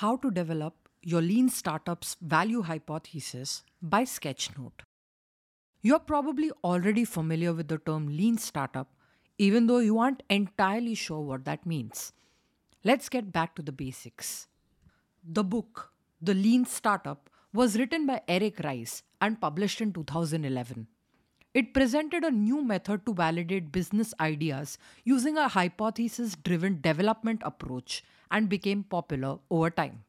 How to Develop Your Lean Startup's Value Hypothesis by Sketchnote. You're probably already familiar with the term lean startup, even though you aren't entirely sure what that means. Let's get back to the basics. The book, The Lean Startup, was written by Eric Rice and published in 2011. It presented a new method to validate business ideas using a hypothesis driven development approach and became popular over time.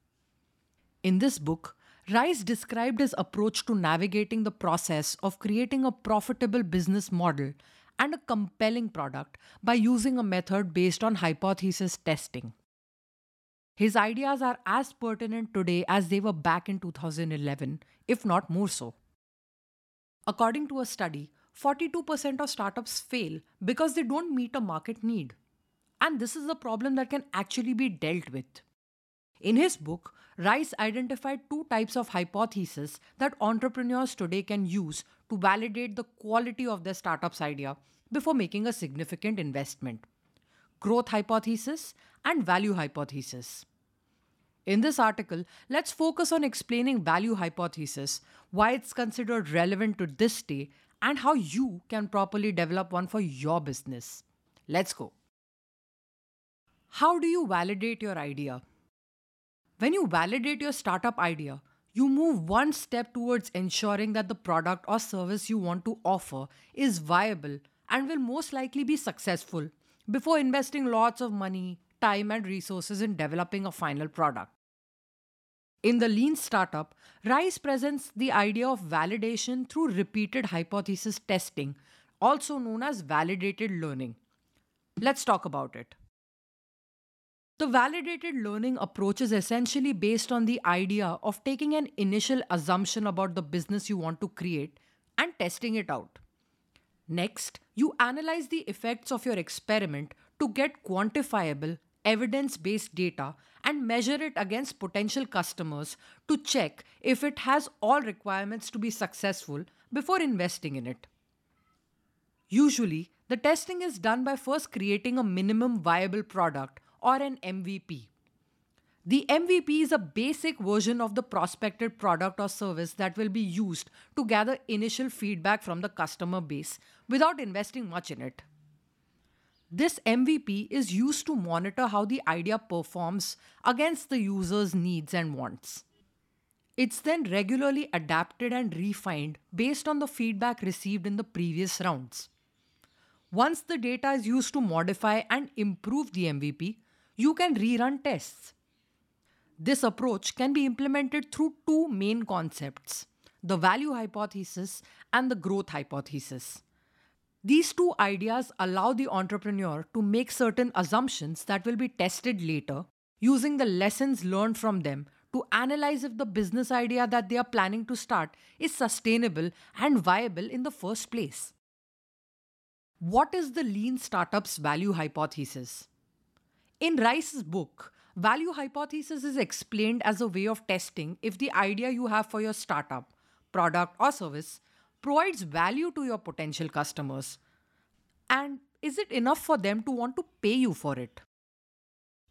In this book, Rice described his approach to navigating the process of creating a profitable business model and a compelling product by using a method based on hypothesis testing. His ideas are as pertinent today as they were back in 2011, if not more so. According to a study, 42% of startups fail because they don't meet a market need. And this is a problem that can actually be dealt with. In his book, Rice identified two types of hypotheses that entrepreneurs today can use to validate the quality of their startup's idea before making a significant investment growth hypothesis and value hypothesis. In this article, let's focus on explaining value hypothesis, why it's considered relevant to this day, and how you can properly develop one for your business. Let's go. How do you validate your idea? When you validate your startup idea, you move one step towards ensuring that the product or service you want to offer is viable and will most likely be successful before investing lots of money, time, and resources in developing a final product. In the lean startup, Rice presents the idea of validation through repeated hypothesis testing, also known as validated learning. Let's talk about it. The validated learning approach is essentially based on the idea of taking an initial assumption about the business you want to create and testing it out. Next, you analyze the effects of your experiment to get quantifiable, evidence based data and measure it against potential customers to check if it has all requirements to be successful before investing in it. Usually, the testing is done by first creating a minimum viable product or an MVP. The MVP is a basic version of the prospected product or service that will be used to gather initial feedback from the customer base without investing much in it. This MVP is used to monitor how the idea performs against the user's needs and wants. It's then regularly adapted and refined based on the feedback received in the previous rounds. Once the data is used to modify and improve the MVP, you can rerun tests. This approach can be implemented through two main concepts the value hypothesis and the growth hypothesis. These two ideas allow the entrepreneur to make certain assumptions that will be tested later using the lessons learned from them to analyze if the business idea that they are planning to start is sustainable and viable in the first place. What is the lean startup's value hypothesis? In Rice's book, value hypothesis is explained as a way of testing if the idea you have for your startup, product, or service provides value to your potential customers. And is it enough for them to want to pay you for it?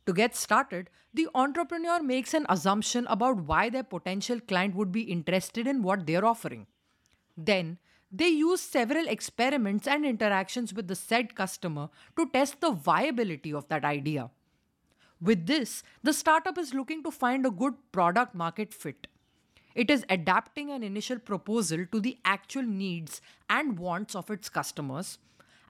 To get started, the entrepreneur makes an assumption about why their potential client would be interested in what they're offering. Then, they use several experiments and interactions with the said customer to test the viability of that idea. With this, the startup is looking to find a good product market fit. It is adapting an initial proposal to the actual needs and wants of its customers,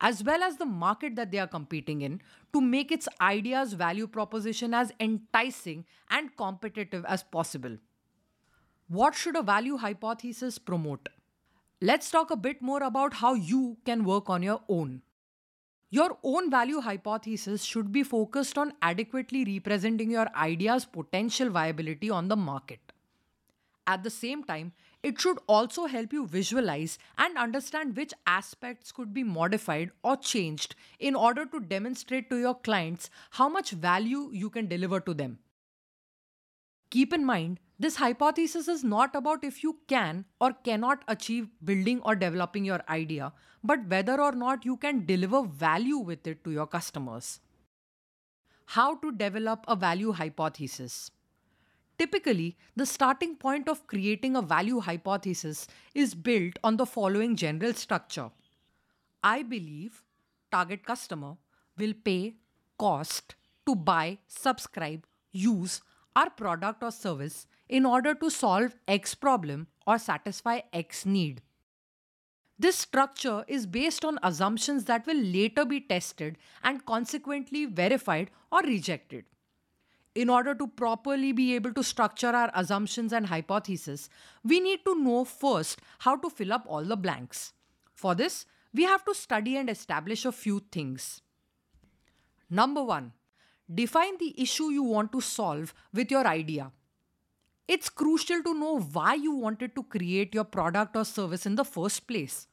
as well as the market that they are competing in, to make its idea's value proposition as enticing and competitive as possible. What should a value hypothesis promote? Let's talk a bit more about how you can work on your own. Your own value hypothesis should be focused on adequately representing your idea's potential viability on the market. At the same time, it should also help you visualize and understand which aspects could be modified or changed in order to demonstrate to your clients how much value you can deliver to them. Keep in mind, this hypothesis is not about if you can or cannot achieve building or developing your idea, but whether or not you can deliver value with it to your customers. How to develop a value hypothesis? Typically, the starting point of creating a value hypothesis is built on the following general structure. I believe target customer will pay cost to buy, subscribe, use our product or service in order to solve X problem or satisfy X need. This structure is based on assumptions that will later be tested and consequently verified or rejected in order to properly be able to structure our assumptions and hypotheses, we need to know first how to fill up all the blanks. For this, we have to study and establish a few things. Number one, define the issue you want to solve with your idea. It's crucial to know why you wanted to create your product or service in the first place.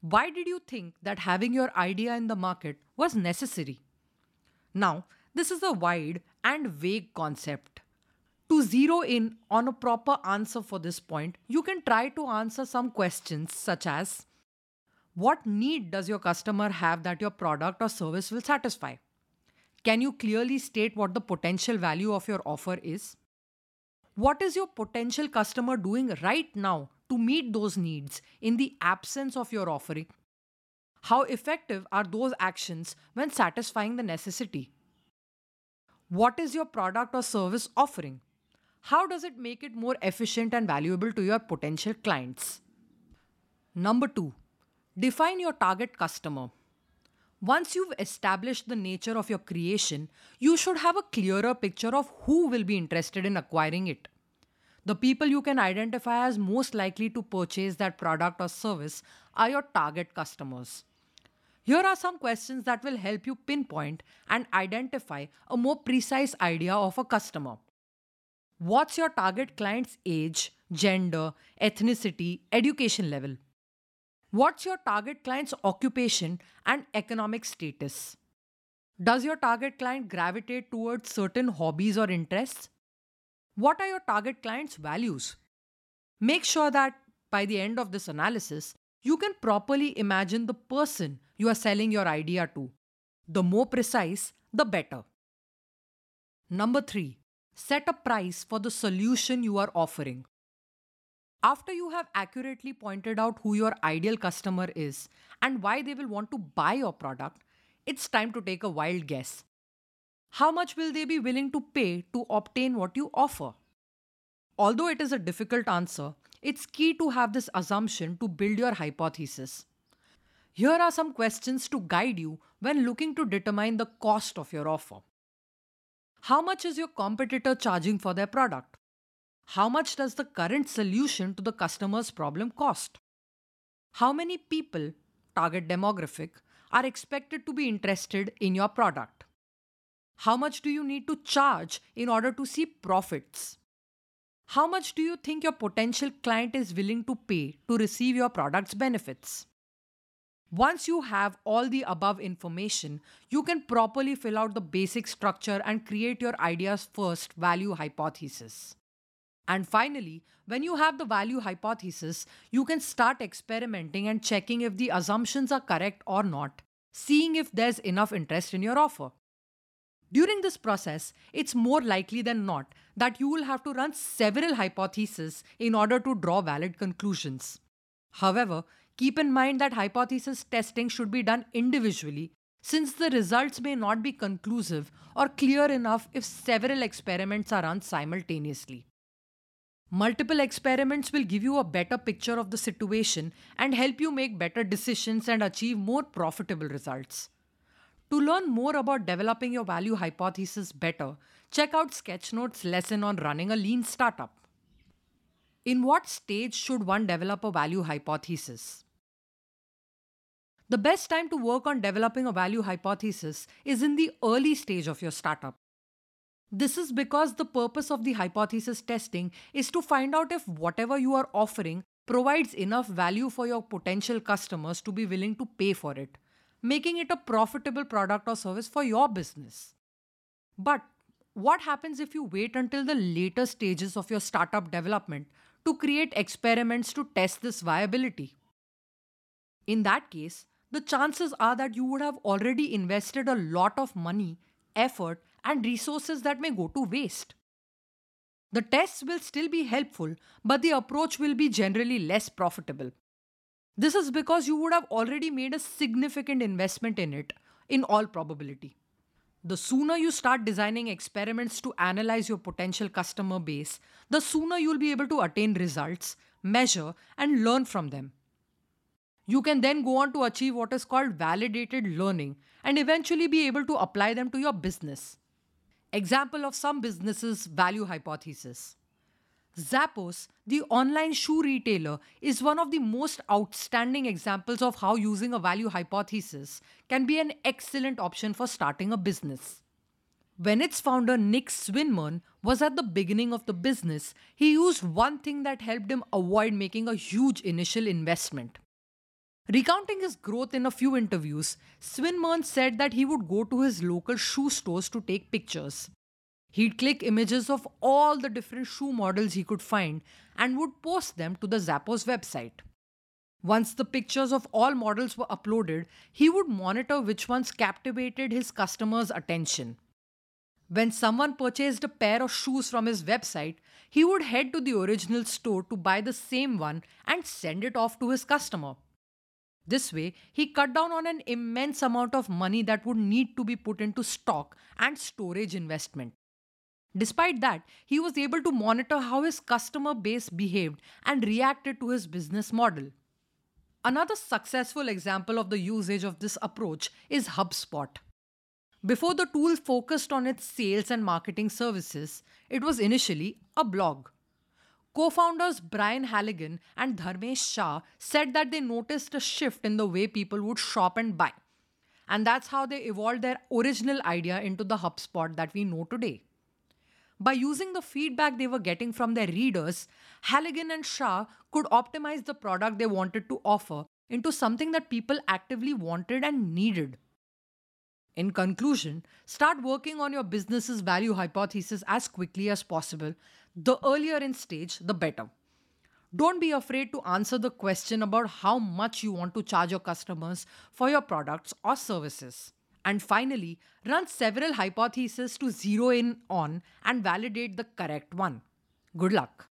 Why did you think that having your idea in the market was necessary? Now, this is a wide and vague concept. To zero in on a proper answer for this point, you can try to answer some questions such as What need does your customer have that your product or service will satisfy? Can you clearly state what the potential value of your offer is? What is your potential customer doing right now to meet those needs in the absence of your offering? How effective are those actions when satisfying the necessity? What is your product or service offering? How does it make it more efficient and valuable to your potential clients? Number two, define your target customer. Once you've established the nature of your creation, you should have a clearer picture of who will be interested in acquiring it. The people you can identify as most likely to purchase that product or service are your target customers. Here are some questions that will help you pinpoint and identify a more precise idea of a customer. What's your target client's age, gender, ethnicity, education level? What's your target client's occupation and economic status? Does your target client gravitate towards certain hobbies or interests? What are your target client's values? Make sure that by the end of this analysis, you can properly imagine the person you are selling your idea to. The more precise, the better. Number three, set a price for the solution you are offering. After you have accurately pointed out who your ideal customer is and why they will want to buy your product, it's time to take a wild guess. How much will they be willing to pay to obtain what you offer? Although it is a difficult answer, it's key to have this assumption to build your hypothesis. Here are some questions to guide you when looking to determine the cost of your offer. How much is your competitor charging for their product? How much does the current solution to the customer's problem cost? How many people, target demographic, are expected to be interested in your product? How much do you need to charge in order to see profits? How much do you think your potential client is willing to pay to receive your product's benefits? Once you have all the above information, you can properly fill out the basic structure and create your idea's first value hypothesis. And finally, when you have the value hypothesis, you can start experimenting and checking if the assumptions are correct or not, seeing if there's enough interest in your offer. During this process, it's more likely than not that you will have to run several hypotheses in order to draw valid conclusions. However, keep in mind that hypothesis testing should be done individually since the results may not be conclusive or clear enough if several experiments are run simultaneously. Multiple experiments will give you a better picture of the situation and help you make better decisions and achieve more profitable results. To learn more about developing your value hypothesis better, check out Sketchnote's lesson on running a lean startup. In what stage should one develop a value hypothesis? The best time to work on developing a value hypothesis is in the early stage of your startup. This is because the purpose of the hypothesis testing is to find out if whatever you are offering provides enough value for your potential customers to be willing to pay for it making it a profitable product or service for your business. But what happens if you wait until the later stages of your startup development to create experiments to test this viability? In that case, the chances are that you would have already invested a lot of money, effort, and resources that may go to waste. The tests will still be helpful, but the approach will be generally less profitable. This is because you would have already made a significant investment in it, in all probability. The sooner you start designing experiments to analyze your potential customer base, the sooner you'll be able to attain results, measure, and learn from them. You can then go on to achieve what is called validated learning and eventually be able to apply them to your business. Example of some businesses' value hypothesis. Zappos, the online shoe retailer, is one of the most outstanding examples of how using a value hypothesis can be an excellent option for starting a business. When its founder Nick Swinmurn was at the beginning of the business, he used one thing that helped him avoid making a huge initial investment. Recounting his growth in a few interviews, Swinmurn said that he would go to his local shoe stores to take pictures. He'd click images of all the different shoe models he could find and would post them to the Zappos website. Once the pictures of all models were uploaded, he would monitor which ones captivated his customers' attention. When someone purchased a pair of shoes from his website, he would head to the original store to buy the same one and send it off to his customer. This way, he cut down on an immense amount of money that would need to be put into stock and storage investment. Despite that, he was able to monitor how his customer base behaved and reacted to his business model. Another successful example of the usage of this approach is HubSpot. Before the tool focused on its sales and marketing services, it was initially a blog. Co founders Brian Halligan and Dharmesh Shah said that they noticed a shift in the way people would shop and buy. And that's how they evolved their original idea into the HubSpot that we know today. By using the feedback they were getting from their readers, Halligan and Shah could optimize the product they wanted to offer into something that people actively wanted and needed. In conclusion, start working on your business's value hypothesis as quickly as possible. The earlier in stage, the better. Don't be afraid to answer the question about how much you want to charge your customers for your products or services. And finally, run several hypotheses to zero in on and validate the correct one. Good luck.